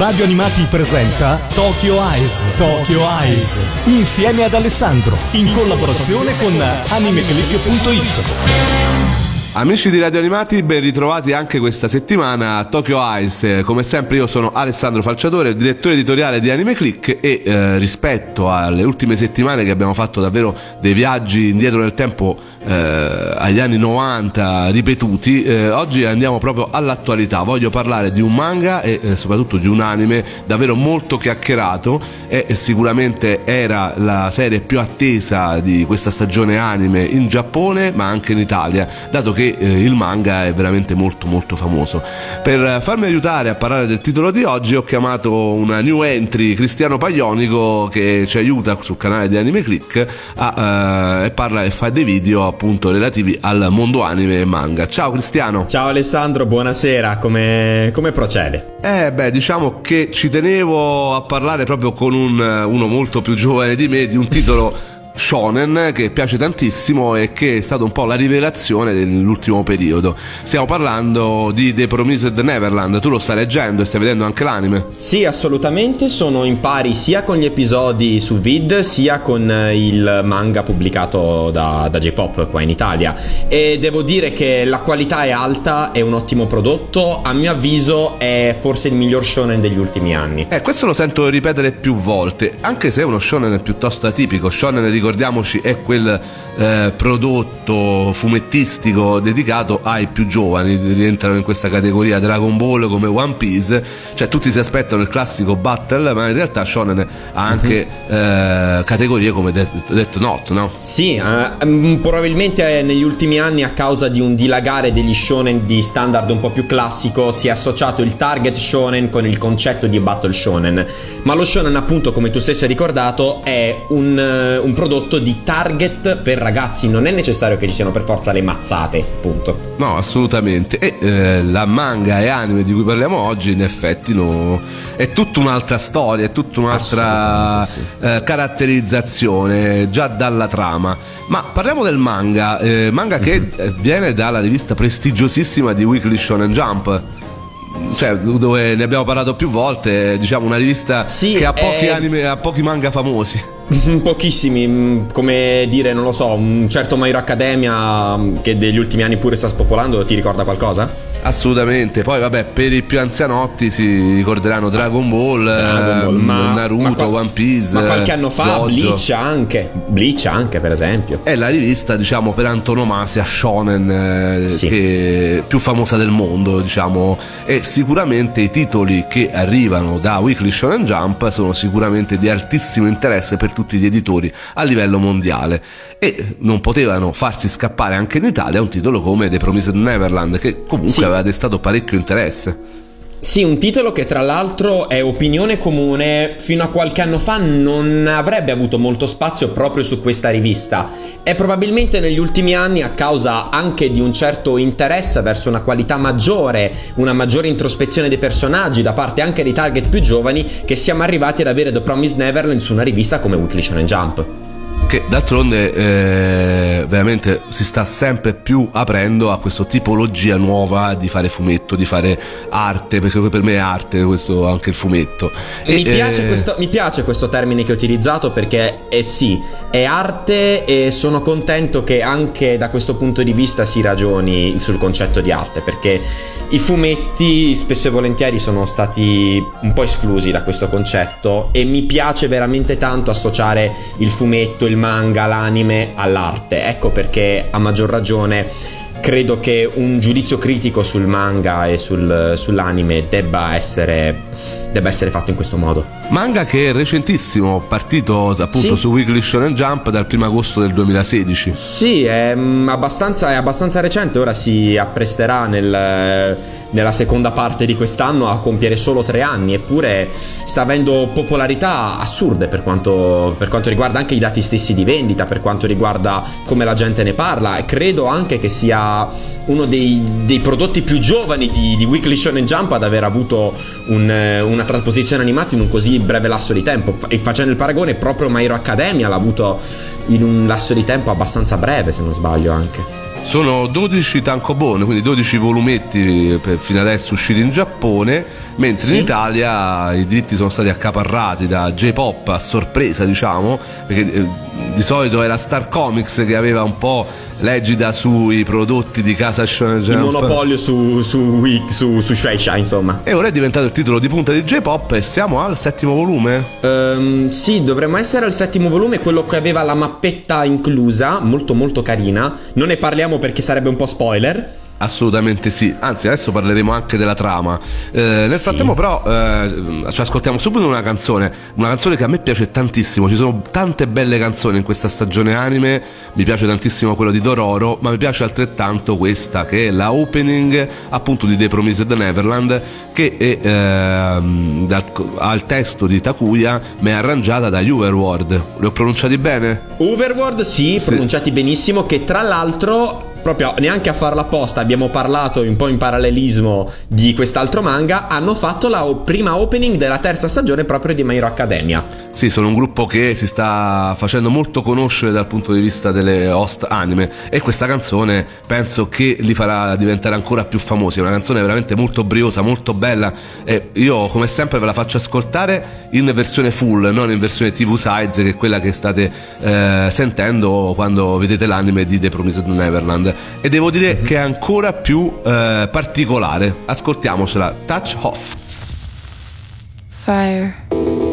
Radio Animati presenta Tokyo Eyes. Tokyo Eyes. Insieme ad Alessandro. In collaborazione con animeclick.it. Amici di Radio Animati, ben ritrovati anche questa settimana a Tokyo Ice. Come sempre io sono Alessandro Falciatore, direttore editoriale di Anime Click e eh, rispetto alle ultime settimane che abbiamo fatto davvero dei viaggi indietro nel tempo eh, agli anni 90 ripetuti, eh, oggi andiamo proprio all'attualità. Voglio parlare di un manga e eh, soprattutto di un anime davvero molto chiacchierato e sicuramente era la serie più attesa di questa stagione anime in Giappone ma anche in Italia, dato che eh, il manga è veramente molto molto famoso. Per farmi aiutare a parlare del titolo di oggi ho chiamato una new entry Cristiano Paglionico che ci aiuta sul canale di Anime Click a, eh, e parla e fa dei video appunto relativi al mondo anime e manga. Ciao Cristiano. Ciao Alessandro, buonasera, come, come procede? Eh beh, diciamo che ci tenevo a parlare proprio con un, uno molto più giovane di me di un titolo shonen che piace tantissimo e che è stata un po' la rivelazione dell'ultimo periodo. Stiamo parlando di The Promised Neverland, tu lo stai leggendo e stai vedendo anche l'anime? Sì, assolutamente, sono in pari sia con gli episodi su Vid sia con il manga pubblicato da, da J-Pop qua in Italia e devo dire che la qualità è alta, è un ottimo prodotto, a mio avviso è forse il miglior shonen degli ultimi anni. Eh, questo lo sento ripetere più volte, anche se è uno shonen piuttosto atipico, shonen ricordiamo ricordiamoci è quel eh, prodotto fumettistico dedicato ai più giovani, rientrano in questa categoria Dragon Ball come One Piece, cioè tutti si aspettano il classico battle, ma in realtà Shonen ha anche uh-huh. eh, categorie come Death, Death Note, no? Sì, eh, probabilmente negli ultimi anni a causa di un dilagare degli shonen di standard un po' più classico si è associato il target shonen con il concetto di battle shonen, ma lo shonen appunto come tu stesso hai ricordato è un, un prodotto prodotto di target per ragazzi, non è necessario che ci siano per forza le mazzate, punto. No, assolutamente. E eh, la manga e anime di cui parliamo oggi, in effetti, no, è tutta un'altra storia, è tutta un'altra sì. eh, caratterizzazione già dalla trama. Ma parliamo del manga, eh, manga che mm-hmm. viene dalla rivista prestigiosissima di Weekly Shonen Jump cioè, dove ne abbiamo parlato più volte, diciamo una rivista sì, che ha pochi è... anime, ha pochi manga famosi. Pochissimi, mm, come dire, non lo so, un certo My Hero Academia mm, che degli ultimi anni pure sta spopolando, ti ricorda qualcosa? Assolutamente, poi vabbè, per i più anzianotti si ricorderanno Dragon Ball, Dragon Ball ma, Naruto, ma qual- One Piece. Ma qualche anno fa Jojo. Bleach anche, Bleach anche per esempio. È la rivista, diciamo, per antonomasia shonen eh, sì. più famosa del mondo, diciamo, e sicuramente i titoli che arrivano da Weekly Shonen Jump sono sicuramente di altissimo interesse per tutti gli editori a livello mondiale e non potevano farsi scappare anche in Italia un titolo come The Promised Neverland che comunque sì aveva destato parecchio interesse. Sì, un titolo che tra l'altro è opinione comune, fino a qualche anno fa non avrebbe avuto molto spazio proprio su questa rivista. E probabilmente negli ultimi anni a causa anche di un certo interesse verso una qualità maggiore, una maggiore introspezione dei personaggi da parte anche dei target più giovani che siamo arrivati ad avere The Promised Neverland su una rivista come Weekly Shonen Jump che d'altronde eh, veramente si sta sempre più aprendo a questa tipologia nuova di fare fumetto, di fare arte, perché per me è arte questo anche il fumetto. E, mi, piace eh... questo, mi, piace questo, termine che ho utilizzato perché è sì, è arte e sono contento che anche da questo punto di vista si ragioni sul concetto di arte, perché i fumetti spesso e volentieri sono stati un po' esclusi da questo concetto e mi piace veramente tanto associare il fumetto, il manga, l'anime all'arte. Ecco perché a maggior ragione credo che un giudizio critico sul manga e sul, sull'anime debba essere, debba essere fatto in questo modo. Manga che è recentissimo, partito appunto sì. su Weekly Shonen Jump dal 1 agosto del 2016. Sì, è mm, abbastanza, è abbastanza recente, ora si appresterà nel, nella seconda parte di quest'anno a compiere solo tre anni, eppure sta avendo popolarità assurde per quanto, per quanto riguarda anche i dati stessi di vendita, per quanto riguarda come la gente ne parla e credo anche che sia uno dei, dei prodotti più giovani di, di, Weekly Shonen Jump ad aver avuto un, una trasposizione animata in un così breve lasso di tempo. E facendo il paragone, proprio My Hero Academia l'ha avuto in un lasso di tempo abbastanza breve, se non sbaglio anche. Sono 12 tankobon, quindi 12 volumetti per, fino adesso usciti in Giappone, mentre Sì. in Italia i diritti sono stati accaparrati da J-Pop a sorpresa, diciamo, perché eh, di solito era Star Comics che aveva un po' l'egida sui prodotti di casa Shonen Il Jump. monopolio su, su, su, su Shueisha, insomma. E ora è diventato il titolo di punta di J-Pop e siamo al settimo volume. Ehm, sì, dovremmo essere al settimo volume, quello che aveva la mappetta inclusa, molto molto carina. Non ne parliamo perché sarebbe un po' spoiler. Assolutamente sì, anzi adesso parleremo anche della trama. Eh, nel Sì. frattempo però eh, ci ascoltiamo subito una canzone, una canzone che a me piace tantissimo, ci sono tante belle canzoni in questa stagione anime, mi piace tantissimo quello di Dororo, ma mi piace altrettanto questa che è la opening appunto di The Promised Neverland che è, dal- ha il testo di Takuya ma è arrangiata da Uverword. Li ho pronunciati bene? Overworld, sì, Sì. pronunciati benissimo, che tra l'altro... Proprio neanche a farla apposta, abbiamo parlato un po' in parallelismo di quest'altro manga. Hanno fatto la prima opening della terza stagione proprio di My Hero Academia. Sì, sono un gruppo che si sta facendo molto conoscere dal punto di vista delle host anime e questa canzone penso che li farà diventare ancora più famosi. È una canzone veramente molto briosa, molto bella e io come sempre ve la faccio ascoltare in versione full, non in versione TV Sides che è quella che state eh, sentendo quando vedete l'anime di The Promised Neverland. E devo dire che è ancora più eh, particolare. Ascoltiamocela. Touch Off. Fire.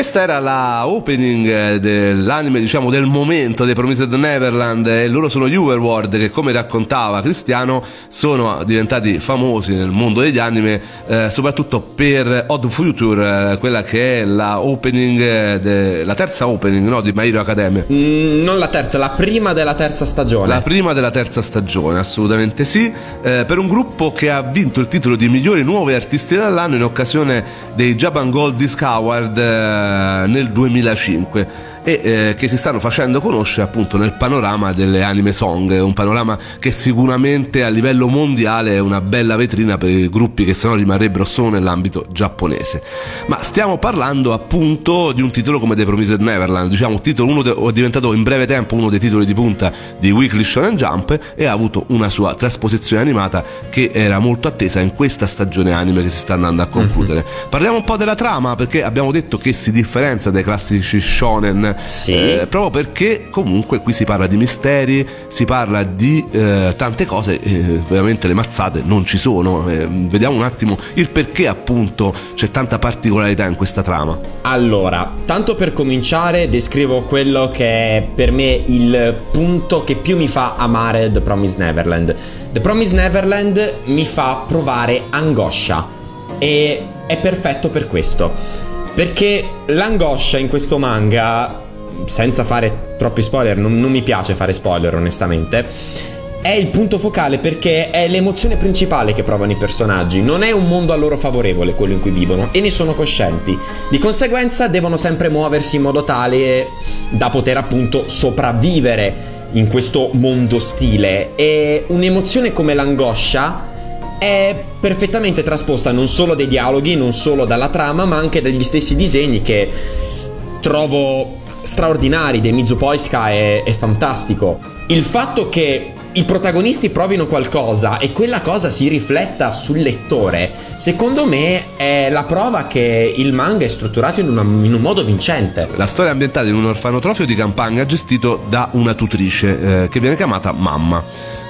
Questa era la opening eh, dell'anime, diciamo, del momento dei Promised Neverland e loro sono gli Overworld che come raccontava Cristiano sono diventati famosi nel mondo degli anime eh, soprattutto per Odd Future, eh, quella che è la opening, eh, de- la terza opening no, di My Hero Academia. Mm, non la terza, la prima della terza stagione. La prima della terza stagione, assolutamente sì, eh, per un gruppo che ha vinto il titolo di migliori nuovi artisti dell'anno in occasione dei Japan Gold Disc Award eh, nel 2005 e eh, che si stanno facendo conoscere appunto nel panorama delle anime song, un panorama che sicuramente a livello mondiale è una bella vetrina per i gruppi che sennò rimarrebbero solo nell'ambito giapponese. Ma stiamo parlando appunto di un titolo come The Promised Neverland, diciamo titolo uno de- è diventato in breve tempo uno dei titoli di punta di Weekly Shonen Jump e ha avuto una sua trasposizione animata che era molto attesa in questa stagione anime che si sta andando a concludere. Parliamo un po' della trama perché abbiamo detto che si differenzia dai classici shonen Sì. eh, proprio perché comunque qui si parla di misteri, si parla di eh, tante cose, eh, veramente le mazzate non ci sono. Eh, vediamo un attimo il perché appunto c'è tanta particolarità in questa trama. Allora, tanto per cominciare, descrivo quello che è per me il punto che più mi fa amare The Promised Neverland. The Promised Neverland mi fa provare angoscia e è perfetto per questo. Perché l'angoscia in questo manga, senza fare troppi spoiler, non, non mi piace fare spoiler onestamente, è il punto focale perché è l'emozione principale che provano i personaggi, non è un mondo a loro favorevole quello in cui vivono e ne sono coscienti. Di conseguenza devono sempre muoversi in modo tale da poter appunto sopravvivere in questo mondo ostile e un'emozione come l'angoscia è perfettamente trasposta non solo dai dialoghi, non solo dalla trama, ma anche dagli stessi disegni che trovo straordinari dei Mizupoiska è, è fantastico. Il fatto che i protagonisti provino qualcosa e quella cosa si rifletta sul lettore, secondo me è la prova che il manga è strutturato in, una- in un modo vincente. La storia è ambientata in un orfanotrofio di campagna gestito da una tutrice eh, che viene chiamata Mamma.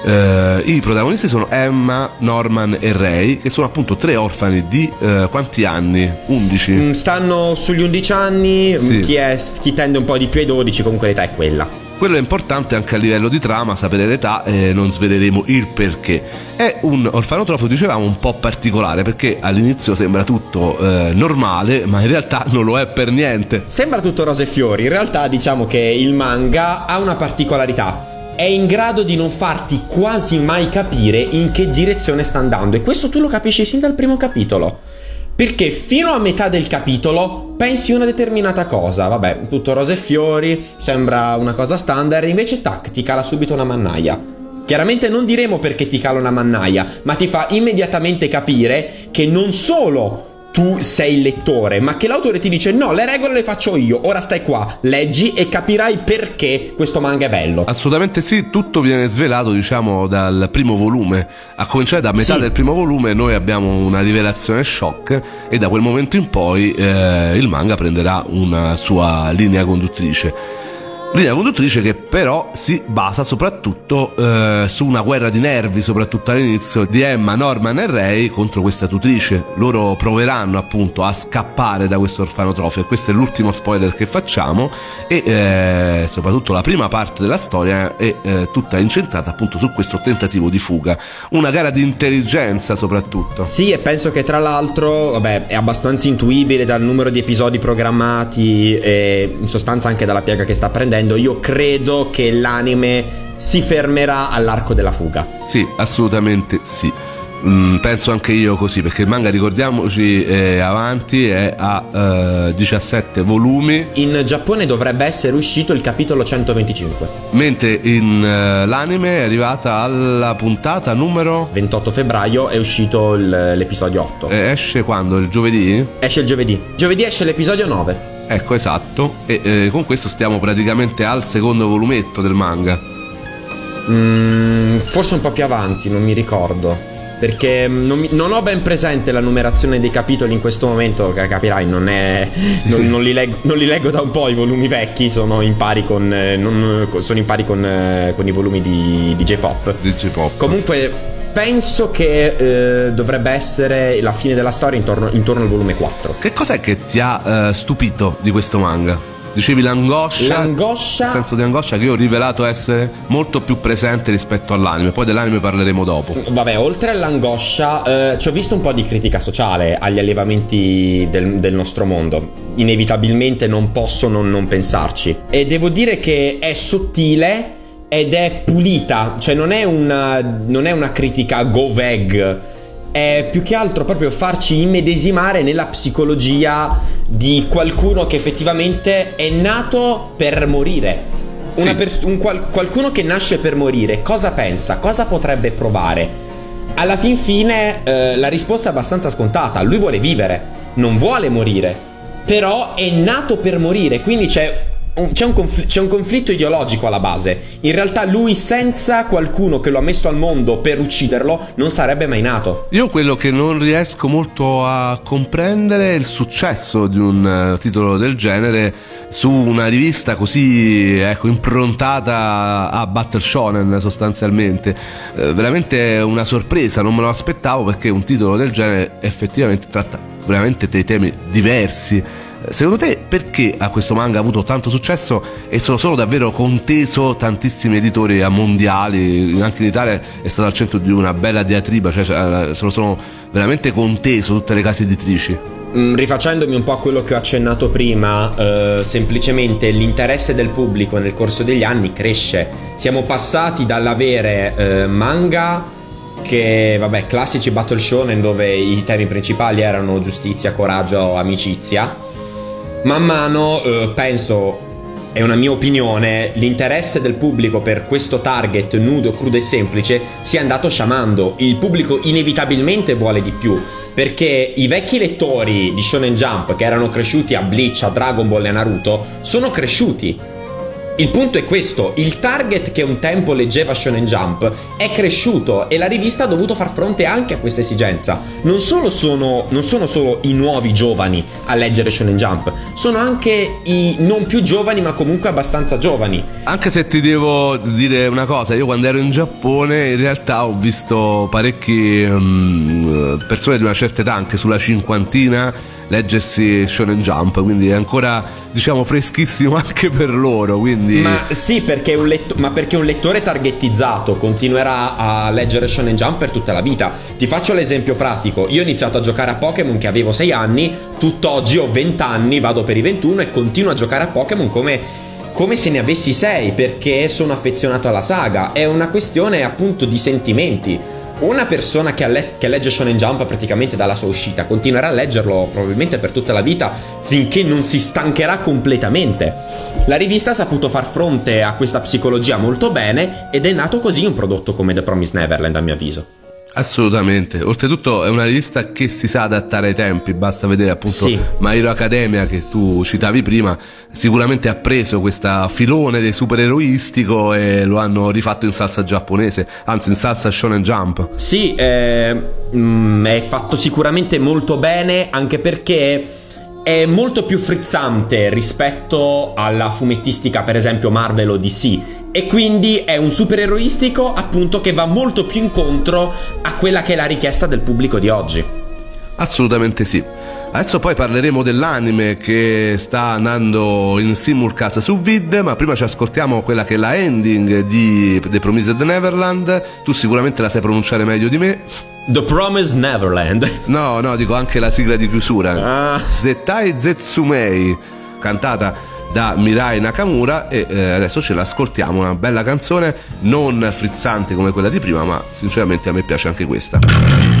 Eh, I protagonisti sono Emma, Norman e Ray, che sono appunto tre orfani di eh, quanti anni? 11. Mm, Stanno sugli 11 anni, Sì. chi, è- chi tende un po' di più ai 12, comunque l'età è quella. Quello è importante anche a livello di trama, sapere l'età e non sveleremo il perché. È un orfanotrofio, dicevamo, un po' particolare perché all'inizio sembra tutto eh, normale, ma in realtà non lo è per niente. Sembra tutto rose e fiori, in realtà diciamo che il manga ha una particolarità. È in grado di non farti quasi mai capire in che direzione sta andando e questo tu lo capisci sin dal primo capitolo. Perché fino a metà del capitolo pensi una determinata cosa, vabbè, tutto rose e fiori, sembra una cosa standard, invece tac, ti cala subito una mannaia. Chiaramente non diremo perché ti cala una mannaia, ma ti fa immediatamente capire che non solo tu sei il lettore, ma che l'autore ti dice no, le regole le faccio io, ora stai qua, leggi e capirai perché questo manga è bello. Assolutamente sì, tutto viene svelato diciamo dal primo volume. A cominciare da metà Sì. del primo volume noi abbiamo una rivelazione shock e da quel momento in poi eh, il manga prenderà una sua linea conduttrice. Linea conduttrice che però si basa soprattutto eh, su una guerra di nervi, soprattutto all'inizio, di Emma, Norman e Ray contro questa tutrice. Loro proveranno appunto a scappare da questo orfanotrofio e questo è l'ultimo spoiler che facciamo e eh, soprattutto la prima parte della storia è eh, tutta incentrata appunto su questo tentativo di fuga. Una gara di intelligenza soprattutto. Sì, e penso che tra l'altro, vabbè, è abbastanza intuibile dal numero di episodi programmati e in sostanza anche dalla piega che sta prendendo. Io credo che l'anime si fermerà all'arco della fuga. Sì, assolutamente sì. Mm, penso anche io così, perché il manga, ricordiamoci, è avanti, è a eh, 17 volumi, In Giappone dovrebbe essere uscito il capitolo 125. mentre in eh, l'anime è arrivata alla puntata numero... 28 febbraio è uscito il- l'episodio 8. eh, esce quando? Il giovedì? Esce il giovedì. Giovedì esce l'episodio 9. Ecco, esatto. E eh, con questo stiamo praticamente al secondo volumetto del manga. Mm, forse un po' più avanti, non mi ricordo. Perché mm, non, mi- non ho ben presente la numerazione dei capitoli in questo momento, capirai, non è. Non, non li leggo, non li leggo da un po' i volumi vecchi, sono in pari con. eh, sono in pari con, eh, con i volumi di, di J-Pop. Di J-pop. Comunque, penso che eh, dovrebbe essere la fine della storia intorno, intorno al volume 4. Che cos'è che ti ha eh, stupito di questo manga? Dicevi l'angoscia. L'angoscia- Il senso di angoscia che io ho rivelato essere molto più presente rispetto all'anime. Poi dell'anime parleremo dopo. Vabbè, oltre all'angoscia, eh, ci ho visto un po' di critica sociale agli allevamenti del, del nostro mondo. Inevitabilmente non posso non, non pensarci. E devo dire che è sottile ed è pulita, cioè non è una, non è una critica go veg. È più che altro proprio farci immedesimare nella psicologia di qualcuno che effettivamente è nato per morire. Sì. pers- un qual- qualcuno che nasce per morire, cosa pensa? Cosa potrebbe provare? Alla fin fine eh, la risposta è abbastanza scontata. Lui vuole vivere, non vuole morire. Però è nato per morire, quindi c'è c'è un confl- c'è un conflitto ideologico alla base. In realtà lui senza qualcuno che lo ha messo al mondo per ucciderlo non sarebbe mai nato. Io quello che non riesco molto a comprendere è il successo di un eh, titolo del genere su una rivista così ecco, improntata a Battle Shonen sostanzialmente. Eh, veramente una sorpresa, non me lo aspettavo perché un titolo del genere effettivamente tratta veramente dei temi diversi. Eh, Secondo te perché a questo manga ha avuto tanto successo e sono solo davvero conteso tantissimi editori mondiali, anche in Italia è stato al centro di una bella diatriba, cioè cioè, sono, sono veramente conteso tutte le case editrici. Mm, Rifacendomi un po' a quello che ho accennato prima, eh, semplicemente l'interesse del pubblico nel corso degli anni cresce. Siamo passati dall'avere eh, manga che, vabbè, classici battle shonen dove i temi principali erano giustizia, coraggio, amicizia. Man mano, eh, penso, è una mia opinione, l'interesse del pubblico per questo target nudo, crudo e semplice si è andato sciamando. Il pubblico inevitabilmente vuole di più. Perché i vecchi lettori di Shonen Jump che erano cresciuti a Bleach, a Dragon Ball e a Naruto sono cresciuti. Il punto è questo, il target che un tempo leggeva Shonen Jump è cresciuto e la rivista ha dovuto far fronte anche a questa esigenza. Non solo sono, non sono solo i nuovi giovani a leggere Shonen Jump, sono anche i non più giovani ma comunque abbastanza giovani. Anche se ti devo dire una cosa, io quando ero in Giappone in realtà ho visto parecchie mm, persone di una certa età, anche sulla cinquantina, leggersi Shonen Jump, quindi è ancora diciamo freschissimo anche per loro, quindi Ma sì, perché un, letto- ma perché un lettore targettizzato continuerà a leggere Shonen Jump per tutta la vita. Ti faccio l'esempio pratico. Io ho iniziato a giocare a Pokémon che avevo 6 anni, tutt'oggi ho 20 anni, vado per i 21 e continuo a giocare a Pokémon come, come se ne avessi 6 perché sono affezionato alla saga. È una questione appunto di sentimenti. Una persona che, le- che legge Shonen Jump praticamente dalla sua uscita continuerà a leggerlo probabilmente per tutta la vita finché non si stancherà completamente. La rivista ha saputo far fronte a questa psicologia molto bene ed è nato così un prodotto come The Promised Neverland a mio avviso. Assolutamente. Oltretutto è una rivista che si sa adattare ai tempi, basta vedere appunto Sì. My Hero Academia che tu citavi prima, sicuramente ha preso questo filone del supereroistico e lo hanno rifatto in salsa giapponese, anzi in salsa Shonen Jump. Sì, eh, mm, è fatto sicuramente molto bene anche perché è molto più frizzante rispetto alla fumettistica per esempio Marvel o DC e quindi è un supereroistico appunto che va molto più incontro a quella che è la richiesta del pubblico di oggi. Assolutamente sì. Adesso poi parleremo dell'anime che sta andando in simulcast su Vid, ma prima ci ascoltiamo quella che è la ending di The Promised Neverland. Tu sicuramente la sai pronunciare meglio di me. The Promised Neverland. No, no, dico anche la sigla di chiusura. Ah. Zettai Zetsumei, cantata da Mirai Nakamura e eh, adesso ce l'ascoltiamo, una bella canzone, non frizzante come quella di prima, ma sinceramente a me piace anche questa.「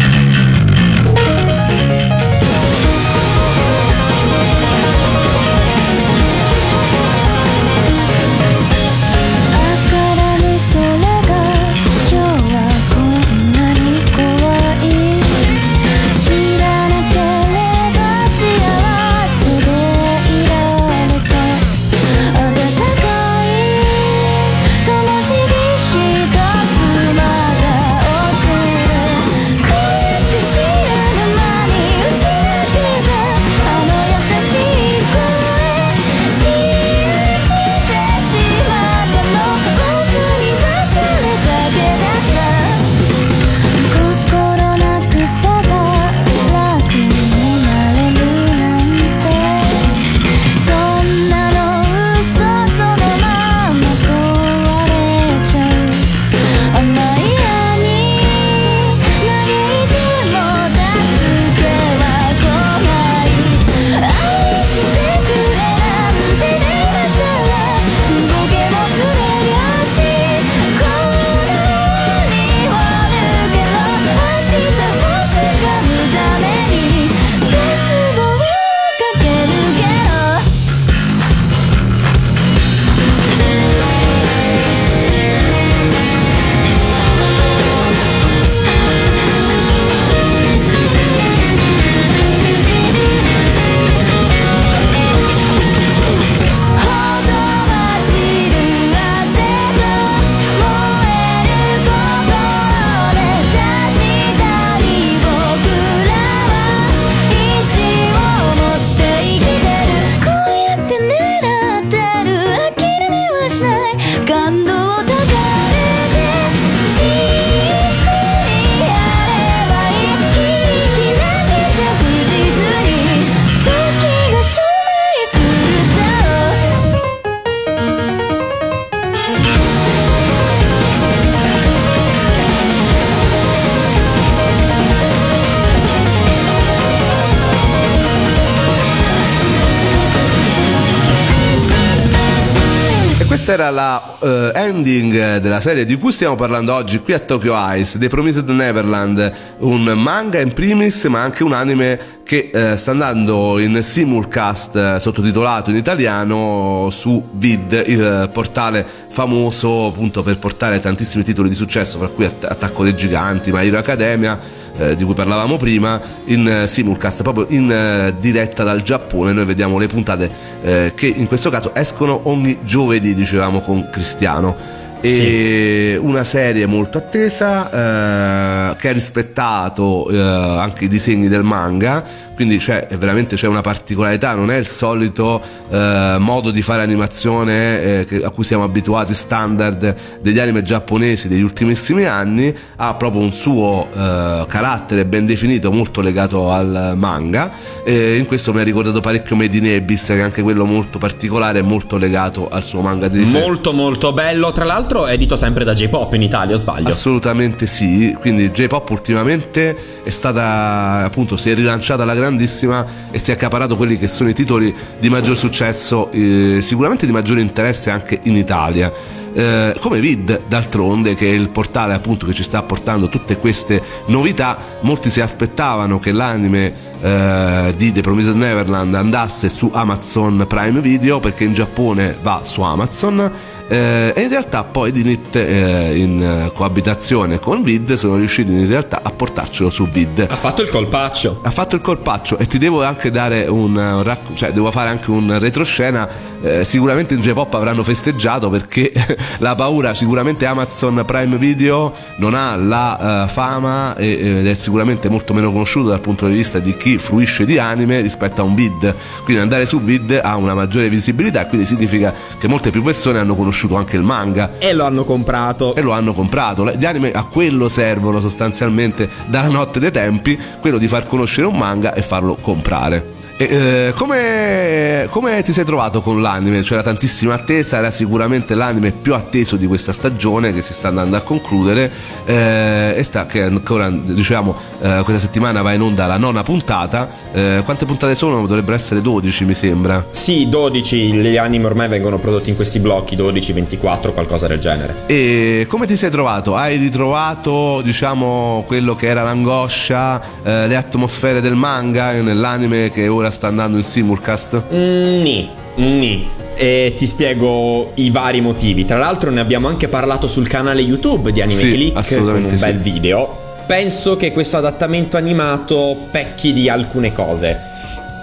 eh, ending della serie di cui stiamo parlando oggi qui a Tokyo Ice, The Promised Neverland, un manga in primis ma anche un anime che eh, sta andando in simulcast eh, sottotitolato in italiano su Vid, il portale famoso appunto per portare tantissimi titoli di successo, fra cui Att- Attacco dei Giganti, My Hero Academia, eh, di cui parlavamo prima, in eh, simulcast, proprio in eh, diretta dal Giappone. Noi vediamo le puntate che in questo caso escono ogni giovedì, dicevamo con Cristiano. E una serie molto attesa eh, che ha rispettato eh, anche i disegni del manga, quindi c'è veramente c'è una particolarità, non è il solito eh, modo di fare animazione eh, che- a cui siamo abituati standard degli anime giapponesi degli ultimissimi anni, ha proprio un suo eh, carattere ben definito, molto legato al manga. E in questo mi ha ricordato parecchio Made in Abyss, che è anche quello molto particolare e molto legato al suo manga di riferimento. Molto molto bello, tra l'altro è edito sempre da J-Pop in Italia, o sbaglio? Assolutamente sì, quindi J-Pop ultimamente è stata appunto si è rilanciata alla grandissima e si è accaparato quelli che sono i titoli di maggior successo, eh, sicuramente di maggiore interesse anche in Italia. Eh, come Vid d'altronde che è il portale appunto che ci sta portando tutte queste novità molti si aspettavano che l'anime eh, di The Promised Neverland andasse su Amazon Prime Video perché in Giappone va su Amazon eh, e in realtà poi Dinit eh, in eh, coabitazione con Vid sono riusciti in realtà a portarcelo su Vid Ha fatto il colpaccio. ha fatto il colpaccio e ti devo anche dare un, uh, un racco- cioè devo fare anche un retroscena eh, sicuramente in J-Pop avranno festeggiato perché la paura sicuramente Amazon Prime Video non ha la eh, fama e- ed è sicuramente molto meno conosciuto dal punto di vista di chi fruisce di anime rispetto a un vid quindi andare su vid ha una maggiore visibilità quindi significa che molte più persone hanno conosciuto anche il manga E lo hanno comprato. e lo hanno comprato. Gli anime a quello servono sostanzialmente dalla notte dei tempi, quello di far conoscere un manga e farlo comprare. Eh, come, come ti sei trovato con l'anime? C'era tantissima attesa, era sicuramente l'anime più atteso di questa stagione che si sta andando a concludere eh, e sta che ancora diciamo eh, questa settimana va in onda la nona puntata. Eh, quante puntate sono? Dovrebbero essere 12 mi sembra. Sì, 12, gli anime ormai vengono prodotti in questi blocchi, 12, 24, qualcosa del genere. E come ti sei trovato? Hai ritrovato, diciamo, quello che era l'angoscia, eh, le atmosfere del manga nell'anime che ora sta andando in simulcast? Mm, Ni, ni. E ti spiego i vari motivi. Tra l'altro ne abbiamo anche parlato sul canale YouTube di Anime Sì, Click con un sì. bel video. Penso che questo adattamento animato pecchi di alcune cose.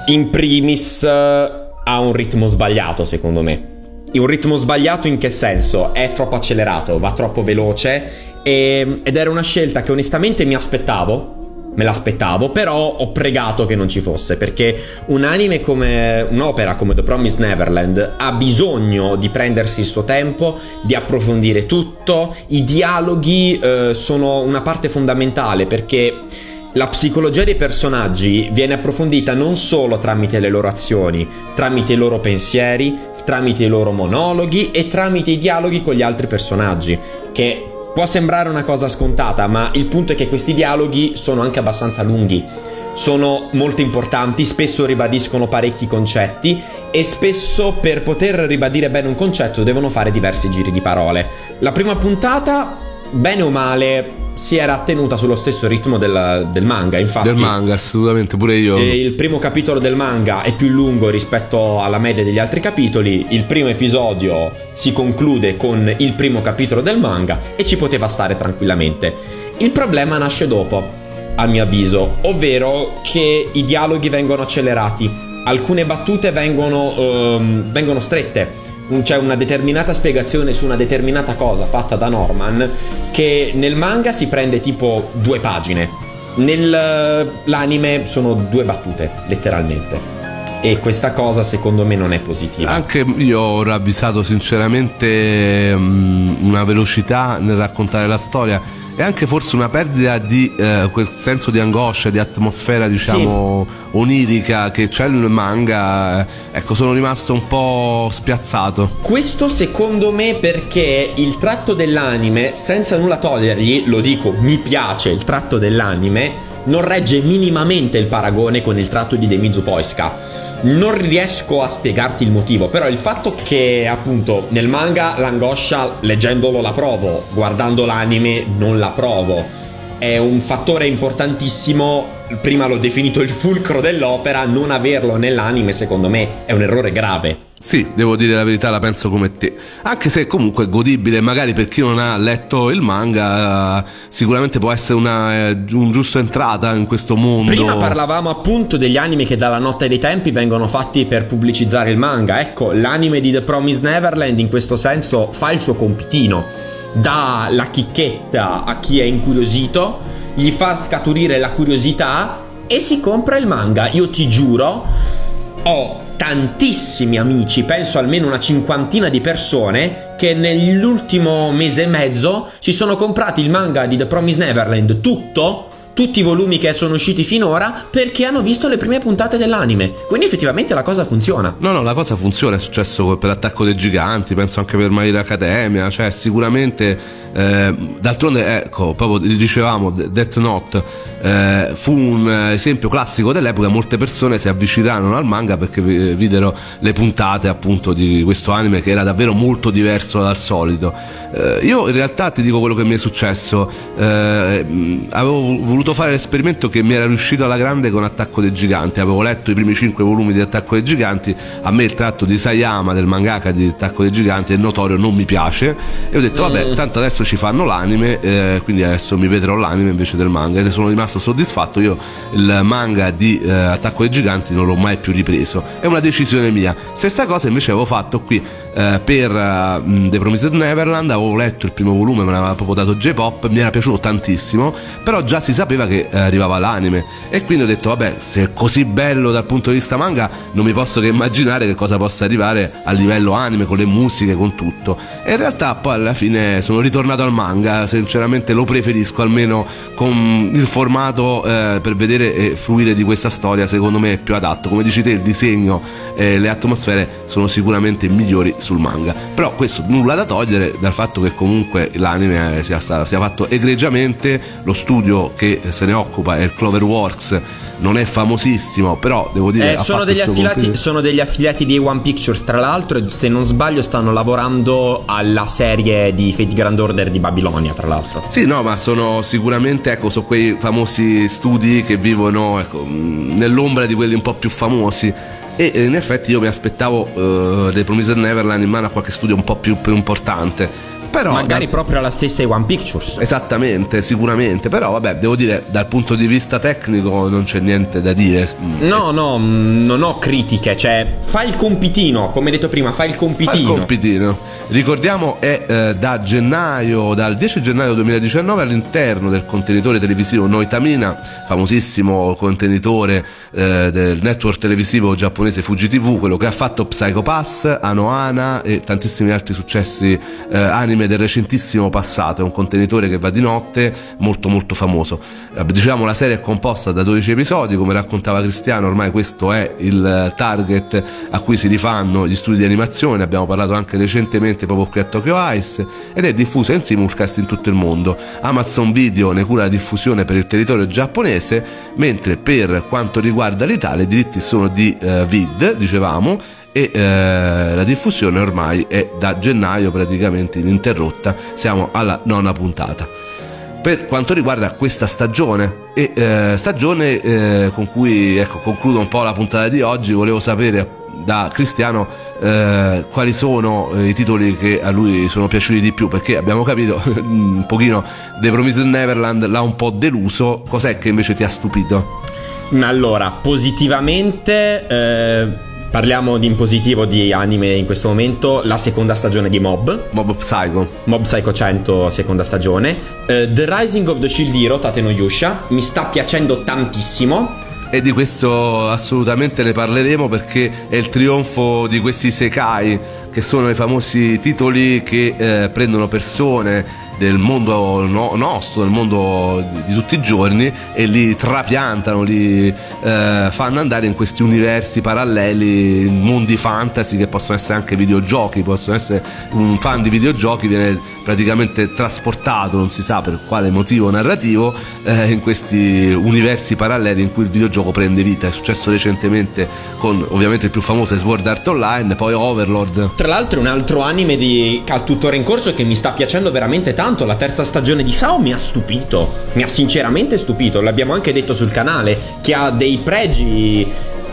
In primis eh, ha un ritmo sbagliato, secondo me. Un ritmo sbagliato in che senso? È troppo accelerato, va troppo veloce e- ed era una scelta che onestamente mi aspettavo. Me l'aspettavo, però ho pregato che non ci fosse, perché un anime come un'opera come The Promised Neverland ha bisogno di prendersi il suo tempo, di approfondire tutto. I dialoghi eh, sono una parte fondamentale perché la psicologia dei personaggi viene approfondita non solo tramite le loro azioni, tramite i loro pensieri, tramite i loro monologhi e tramite i dialoghi con gli altri personaggi, che può sembrare una cosa scontata, ma il punto è che questi dialoghi sono anche abbastanza lunghi. Sono molto importanti, spesso ribadiscono parecchi concetti e spesso per poter ribadire bene un concetto devono fare diversi giri di parole. La prima puntata, bene o male, si era tenuta sullo stesso ritmo del, del manga, infatti. Del manga, assolutamente, pure io. Il primo capitolo del manga è più lungo rispetto alla media degli altri capitoli. Il primo episodio si conclude con il primo capitolo del manga e ci poteva stare tranquillamente. Il problema nasce dopo, a mio avviso, ovvero che i dialoghi vengono accelerati, alcune battute vengono, ehm, vengono strette. C'è una determinata spiegazione su una determinata cosa fatta da Norman che nel manga si prende tipo due pagine. Nell'anime sono due battute, letteralmente. e questa cosa secondo me non è positiva. Anche io ho ravvisato sinceramente mm, una velocità nel raccontare la storia e anche forse una perdita di eh, quel senso di angoscia, di atmosfera diciamo onirica che c'è nel manga. Ecco, sono rimasto un po' spiazzato. Questo secondo me perché il tratto dell'anime, senza nulla togliergli, lo dico, mi piace il tratto dell'anime, non regge minimamente il paragone con il tratto di Demizu Poiska. Non riesco a spiegarti il motivo, però il fatto che appunto nel manga l'angoscia leggendolo la provo, guardando l'anime non la provo. È un fattore importantissimo, prima l'ho definito il fulcro dell'opera, non averlo nell'anime secondo me è un errore grave. Sì, devo dire la verità, la penso come te. Anche se comunque è godibile, magari per chi non ha letto il manga, sicuramente può essere una eh, un giusto entrata in questo mondo. Prima parlavamo appunto degli anime che dalla notte dei tempi vengono fatti per pubblicizzare il manga. Ecco, l'anime di The Promised Neverland in questo senso fa il suo compitino. Dà la chicchetta a chi è incuriosito, gli fa scaturire la curiosità e si compra il manga. Io ti giuro, ho tantissimi amici, penso almeno una cinquantina di persone che nell'ultimo mese e mezzo si sono comprati il manga di The Promised Neverland tutto tutti i volumi che sono usciti finora perché hanno visto le prime puntate dell'anime. Quindi effettivamente la cosa funziona. No, no, la cosa funziona, è successo per l'attacco dei giganti, penso anche per Hero Academia, cioè sicuramente, eh, d'altronde, ecco, proprio dicevamo, Death Note eh, fu un esempio classico dell'epoca, molte persone si avvicinarono al manga perché vi- videro le puntate appunto di questo anime che era davvero molto diverso dal solito. Eh, io in realtà ti dico quello che mi è successo, eh, avevo voluto fare l'esperimento che mi era riuscito alla grande con Attacco dei Giganti, avevo letto i primi cinque volumi di Attacco dei Giganti, a me il tratto di Sayama del mangaka di Attacco dei Giganti è notorio, non mi piace. E ho detto vabbè tanto adesso ci fanno l'anime, eh, quindi adesso mi vedrò l'anime invece del manga. E ne sono rimasto soddisfatto, io il manga di eh, Attacco dei Giganti non l'ho mai più ripreso, è una decisione mia, stessa cosa invece avevo fatto qui eh, per eh, The Promised Neverland. Avevo letto il primo volume, me l'aveva proprio dato J-Pop, mi era piaciuto tantissimo, però già si sapeva che eh, arrivava l'anime e quindi ho detto vabbè, se è così bello dal punto di vista manga, non mi posso che immaginare che cosa possa arrivare a livello anime, con le musiche, con tutto. E in realtà poi alla fine sono ritornato al manga, sinceramente lo preferisco almeno con il formato eh, per vedere e fruire di questa storia, secondo me è più adatto. Come dici te, il disegno e le atmosfere sono sicuramente migliori sul manga. Però questo nulla da togliere dal fatto che comunque l'anime sia, sta- sia fatto egregiamente, lo studio che se ne occupa è il Cloverworks, non è famosissimo, però devo dire... Eh, sono, degli affiliati, sono degli affiliati di One Pictures, tra l'altro, e se non sbaglio stanno lavorando alla serie di Fate Grand Order di Babilonia, tra l'altro. Sì, no, ma sono sicuramente, ecco, sono quei famosi studi che vivono ecco, nell'ombra di quelli un po' più famosi. E eh, in effetti io mi aspettavo eh, dei Promised Neverland in mano a qualche studio un po' più, più importante. Però Magari da- proprio alla stessa One Pictures. Esattamente, sicuramente. Però vabbè, devo dire, dal punto di vista tecnico non c'è niente da dire. Mm, No, no, mh, non ho critiche, cioè fa il compitino, come detto prima, fa il Fa il compitino. compitino. Ricordiamo è eh, da gennaio, dal 10 gennaio 2019 all'interno del contenitore televisivo Noitamina, famosissimo contenitore eh, del network televisivo giapponese Fuji TV, quello che ha fatto Psycho Pass, Anohana e tantissimi altri successi eh, anime del recentissimo passato. È un contenitore che va di notte, molto molto famoso. Eh, diciamo la serie è composta da 12 episodi, come raccontava Cristiano, ormai questo è il eh, target a cui si rifanno gli studi di animazione, abbiamo parlato anche recentemente proprio qui a Tokyo Ice ed è diffusa in simulcast in tutto il mondo. Amazon Video ne cura la diffusione per il territorio giapponese, mentre per quanto riguarda l'Italia i diritti sono di eh, Vid, dicevamo, e eh, la diffusione ormai è da gennaio praticamente ininterrotta, siamo alla nona puntata. Per quanto riguarda questa stagione e eh, stagione eh, con cui ecco, concludo un po' la puntata di oggi volevo sapere da Cristiano eh, quali sono i titoli che a lui sono piaciuti di più perché abbiamo capito un pochino The Promised Neverland l'ha un po' deluso. Cos'è che invece ti ha stupito? Allora, positivamente, eh, parliamo di in positivo di anime in questo momento, la seconda stagione di Mob. Mob Psycho Mob Psycho 100, seconda stagione. Eh, the Rising of the Shield Hero, Tate no Yusha, mi sta piacendo tantissimo. E di questo assolutamente ne parleremo perché è il trionfo di questi Sekai, che sono i famosi titoli che eh, prendono persone del mondo no- nostro, del mondo di, di tutti i giorni e li trapiantano, li eh, fanno andare in questi universi paralleli, mondi fantasy che possono essere anche videogiochi, possono essere un fan di videogiochi viene praticamente trasportato, non si sa per quale motivo narrativo, eh, in questi universi paralleli in cui il videogioco prende vita. È successo recentemente con ovviamente il più famoso Sword Art Online, poi Overlord. Tra l'altro un altro anime di... tuttora in corso che mi sta piacendo veramente tanto. La terza stagione di Sao mi ha stupito. Mi ha sinceramente stupito. L'abbiamo anche detto sul canale. Che ha dei pregi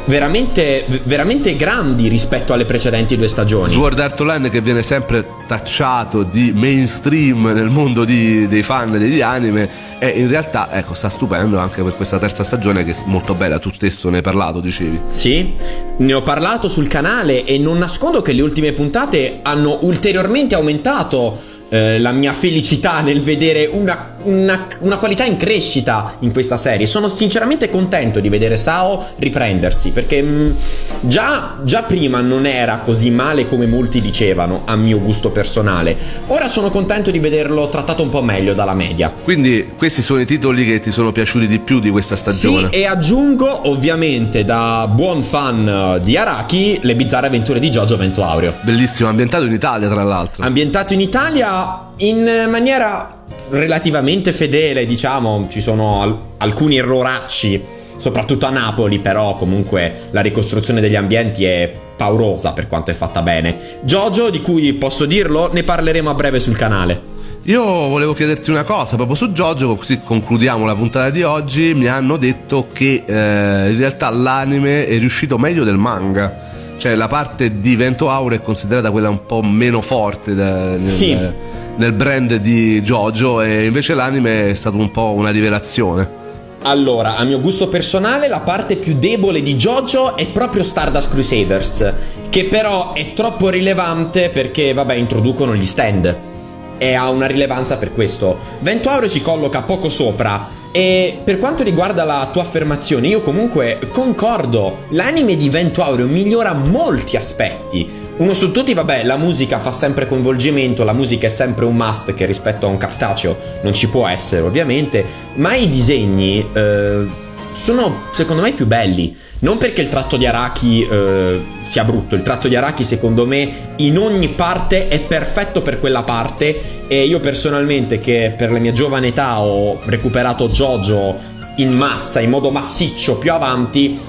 veramente, veramente grandi rispetto alle precedenti due stagioni. Sword Art Online che viene sempre tacciato di mainstream nel mondo di- dei fan degli anime e in realtà ecco sta stupendo anche per questa terza stagione che è molto bella, tu stesso ne hai parlato, dicevi. Sì, ne ho parlato sul canale e non nascondo che le ultime puntate hanno ulteriormente aumentato eh, la mia felicità nel vedere una, una- una qualità in crescita in questa serie. Sono sinceramente contento di vedere Sao riprendersi perché mh, già, già prima non era così male come molti dicevano, a mio gusto personale. Ora sono contento di vederlo trattato un po' meglio dalla media. Quindi questi sono i titoli che ti sono piaciuti di più di questa stagione. Sì, e aggiungo ovviamente da buon fan di Araki le bizzarre avventure di Giorgio Ventuaurio. Bellissimo, ambientato in Italia tra l'altro. Ambientato in Italia in maniera relativamente fedele, diciamo, ci sono al- alcuni erroracci, soprattutto a Napoli, però comunque la ricostruzione degli ambienti è paurosa per quanto è fatta bene. Jojo, di cui posso dirlo, ne parleremo a breve sul canale. Io volevo chiederti una cosa proprio su Jojo, così concludiamo la puntata di oggi. Mi hanno detto che eh, in realtà l'anime è riuscito meglio del manga. Cioè la parte di Vento Auro è considerata quella un po' meno forte da- Sì. Nel brand di Jojo e invece l'anime è stato un po' una rivelazione. Allora, a mio gusto personale, la parte più debole di JoJo è proprio Stardust Crusaders, che però è troppo rilevante perché, vabbè, introducono gli stand. E ha una rilevanza per questo. Vento Aureo si colloca poco sopra. E per quanto riguarda la tua affermazione, io comunque concordo. L'anime di Vento Aureo migliora molti aspetti. Uno su tutti, vabbè, la musica fa sempre coinvolgimento, la musica è sempre un must che rispetto a un cartaceo non ci può essere, ovviamente. Ma i disegni eh, sono secondo me più belli. Non perché il tratto di Araki eh, sia brutto, il tratto di Araki secondo me in ogni parte è perfetto per quella parte e io personalmente che per la mia giovane età ho recuperato Jojo in massa, in modo massiccio più avanti,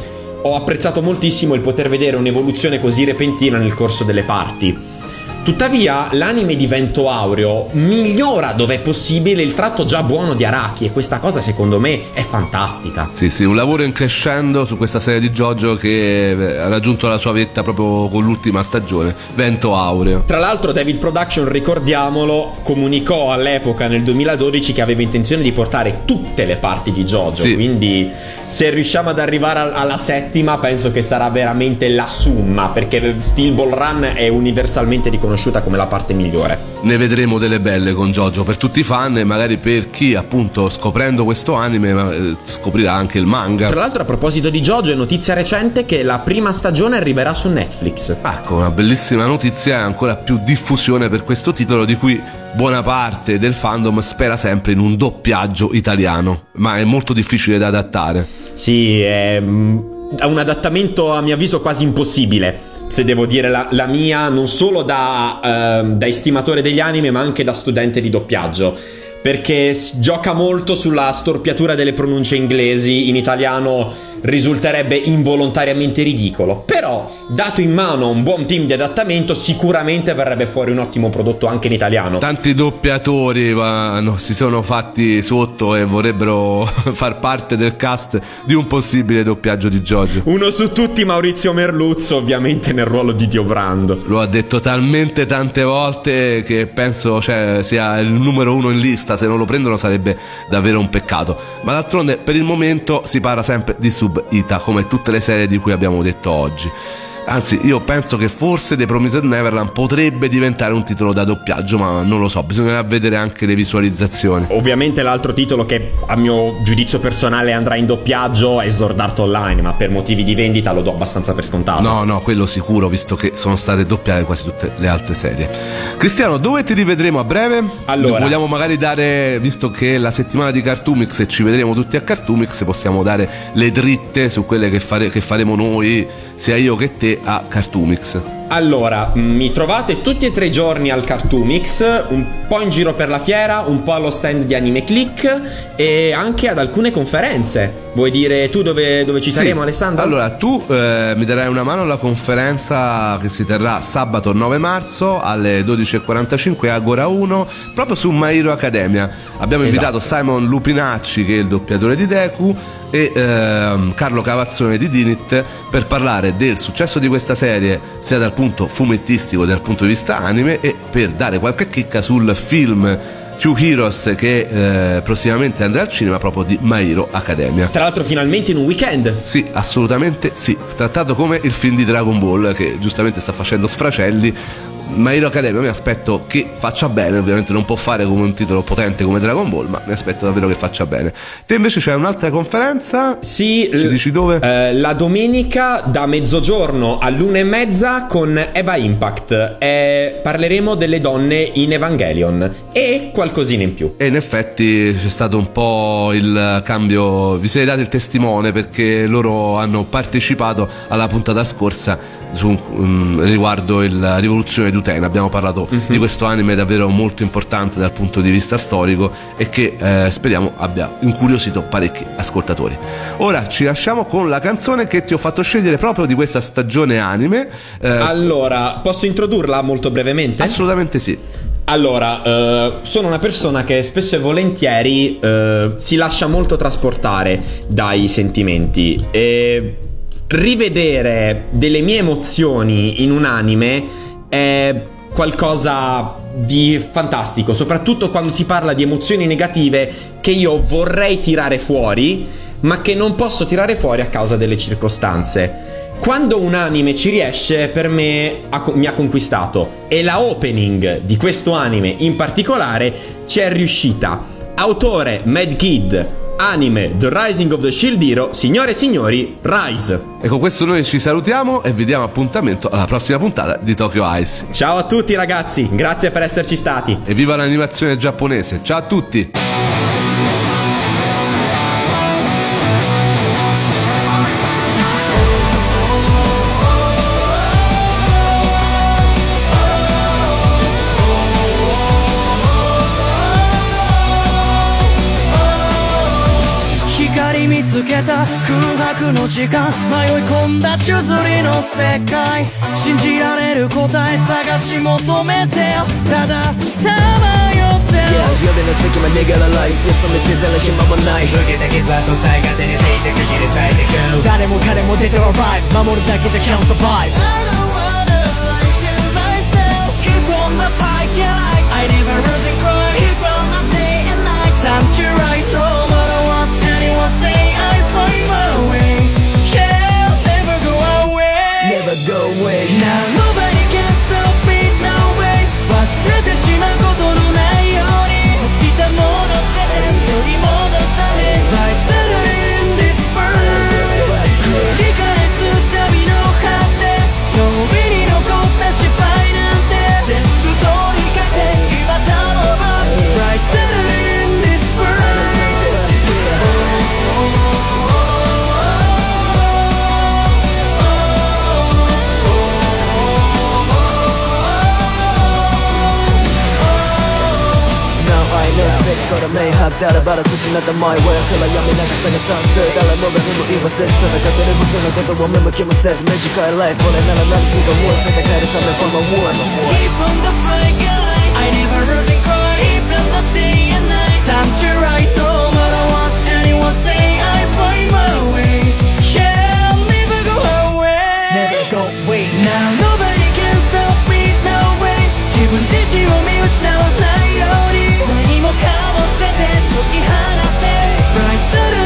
ho apprezzato moltissimo il poter vedere un'evoluzione così repentina nel corso delle parti. Tuttavia, l'anime di Vento Aureo migliora dove è possibile il tratto già buono di Araki e questa cosa secondo me è fantastica. Sì, sì, un lavoro in crescendo su questa serie di Jojo che eh, ha raggiunto la sua vetta proprio con l'ultima stagione, Vento Aureo. Tra l'altro David Production, ricordiamolo, comunicò all'epoca nel 2012 che aveva intenzione di portare tutte le parti di JoJo, Sì. quindi se riusciamo ad arrivare al- alla settima penso che sarà veramente la summa, perché Steel Ball Run è universalmente riconosciuta come la parte migliore. Ne vedremo delle belle con Jojo per tutti i fan e magari per chi appunto scoprendo questo anime eh, scoprirà anche il manga. Tra l'altro a proposito di JoJo è notizia recente che la prima stagione arriverà su Netflix. Ecco, una bellissima notizia e ancora più diffusione per questo titolo di cui buona parte del fandom spera sempre in un doppiaggio italiano, ma è molto difficile da adattare. Sì, è mm, è un adattamento a mio avviso quasi impossibile. Se devo dire la, la mia, non solo da, ehm, da estimatore degli anime, ma anche da studente di doppiaggio. Perché gioca molto sulla storpiatura delle pronunce inglesi. In italiano risulterebbe involontariamente ridicolo. Però, dato in mano un buon team di adattamento, sicuramente verrebbe fuori un ottimo prodotto anche in italiano. Tanti doppiatori va- no, si sono fatti sotto e vorrebbero far parte del cast di un possibile doppiaggio di Jojo. Uno su tutti, Maurizio Merluzzo, ovviamente nel ruolo di Dio Brando. Lo ha detto talmente tante volte che penso cioè, sia il numero uno in lista. Se non lo prendono sarebbe davvero un peccato. Ma d'altronde, per il momento si parla sempre di Sub Ita, come tutte le serie di cui abbiamo detto oggi. Anzi, io penso che forse The Promised Neverland potrebbe diventare un titolo da doppiaggio, ma non lo so, bisognerà vedere anche le visualizzazioni. Ovviamente l'altro titolo che a mio giudizio personale andrà in doppiaggio è Sword Art Online, ma per motivi di vendita lo do abbastanza per scontato. No, no, quello sicuro, visto che sono state doppiate quasi tutte le altre serie. Cristiano, dove ti rivedremo a breve? Allora. Vogliamo magari dare, visto che è la settimana di Cartoomix e ci vedremo tutti a Cartoomix, possiamo dare le dritte su quelle che, fare- che faremo noi, sia io che te, a Cartoomix. Allora, mm, mi trovate tutti e tre i giorni al Cartoomix, un po' in giro per la fiera, un po' allo stand di Anime Click e anche ad alcune conferenze. Vuoi dire tu dove, dove ci saremo, Sì. Alessandro? Allora, tu eh, mi darai una mano alla conferenza che si terrà sabato 9 marzo alle 12.45 a Agora 1, proprio su My Hero Academia. Abbiamo Esatto. invitato Simon Lupinacci, che è il doppiatore di Deku, e ehm, Carlo Cavazzone di Dinit per parlare del successo di questa serie sia dal punto fumettistico dal punto di vista anime e per dare qualche chicca sul film Two Heroes che eh, prossimamente andrà al cinema proprio di My Hero Academia. Tra l'altro finalmente in un weekend. Sì, assolutamente sì. Trattato come il film di Dragon Ball che giustamente sta facendo sfracelli. Ma Hero Academia mi aspetto che faccia bene, ovviamente non può fare come un titolo potente come Dragon Ball, ma mi aspetto davvero che faccia bene. Te invece c'è un'altra conferenza? Sì, Ci l- dici dove? eh, la domenica da mezzogiorno all'una e mezza con Eva Impact. Eh, parleremo delle donne in Evangelion e qualcosina in più. E in effetti c'è stato un po' il cambio, vi siete dati il testimone perché loro hanno partecipato alla puntata scorsa su, um, riguardo la rivoluzione d'Utena. Abbiamo parlato di questo anime davvero molto importante dal punto di vista storico e che eh, speriamo abbia incuriosito parecchi ascoltatori. Ora ci lasciamo con la canzone che ti ho fatto scegliere proprio di questa stagione anime. Eh, Allora, posso introdurla molto brevemente? assolutamente sì. Allora, eh, sono una persona che spesso e volentieri eh, si lascia molto trasportare dai sentimenti e rivedere delle mie emozioni in un anime è qualcosa di fantastico, soprattutto quando si parla di emozioni negative che io vorrei tirare fuori, ma che non posso tirare fuori a causa delle circostanze. Quando un anime ci riesce, per me ha mi ha conquistato. E la opening di questo anime in particolare ci è riuscita. Autore Mad Kid, anime The Rising of the Shield Hero, signore e signori, Rise. E con questo noi ci salutiamo e vi diamo appuntamento alla prossima puntata di Tokyo Ice. Ciao a tutti ragazzi, grazie per esserci stati. E viva l'animazione giapponese! Ciao a tutti! けた空白の時間迷い込んだ宙づりの世界信じられる答え探し求めてよたださまよってる Yeah, 夜の隙間逃げらないよそ見せたら暇もない受けた傷跡さえ勝手に静寂切り裂いてく誰も彼も出ては vibe 守るだけじゃ can't survive I don't wanna lie to myself Keep on the fight, yeah I never lose and cry Keep on the day and night Time to right no matter what anyone say away Now know 全てから明白であればらすしなった my way 暗闇流さが算数誰もが踏む言わせず戦ってる僕のことを見向きもせず短いライフ俺なら何すがもう戦えるため for my war Keep on the fight, yeah. I never lose and cry. Keep on the day and night. Time to right, no matter what anyone say. I find my way. Yeah, I'll never go away. Never go away Now nobody can stop me, no way. 自分自身を見失わ 解き放て愛る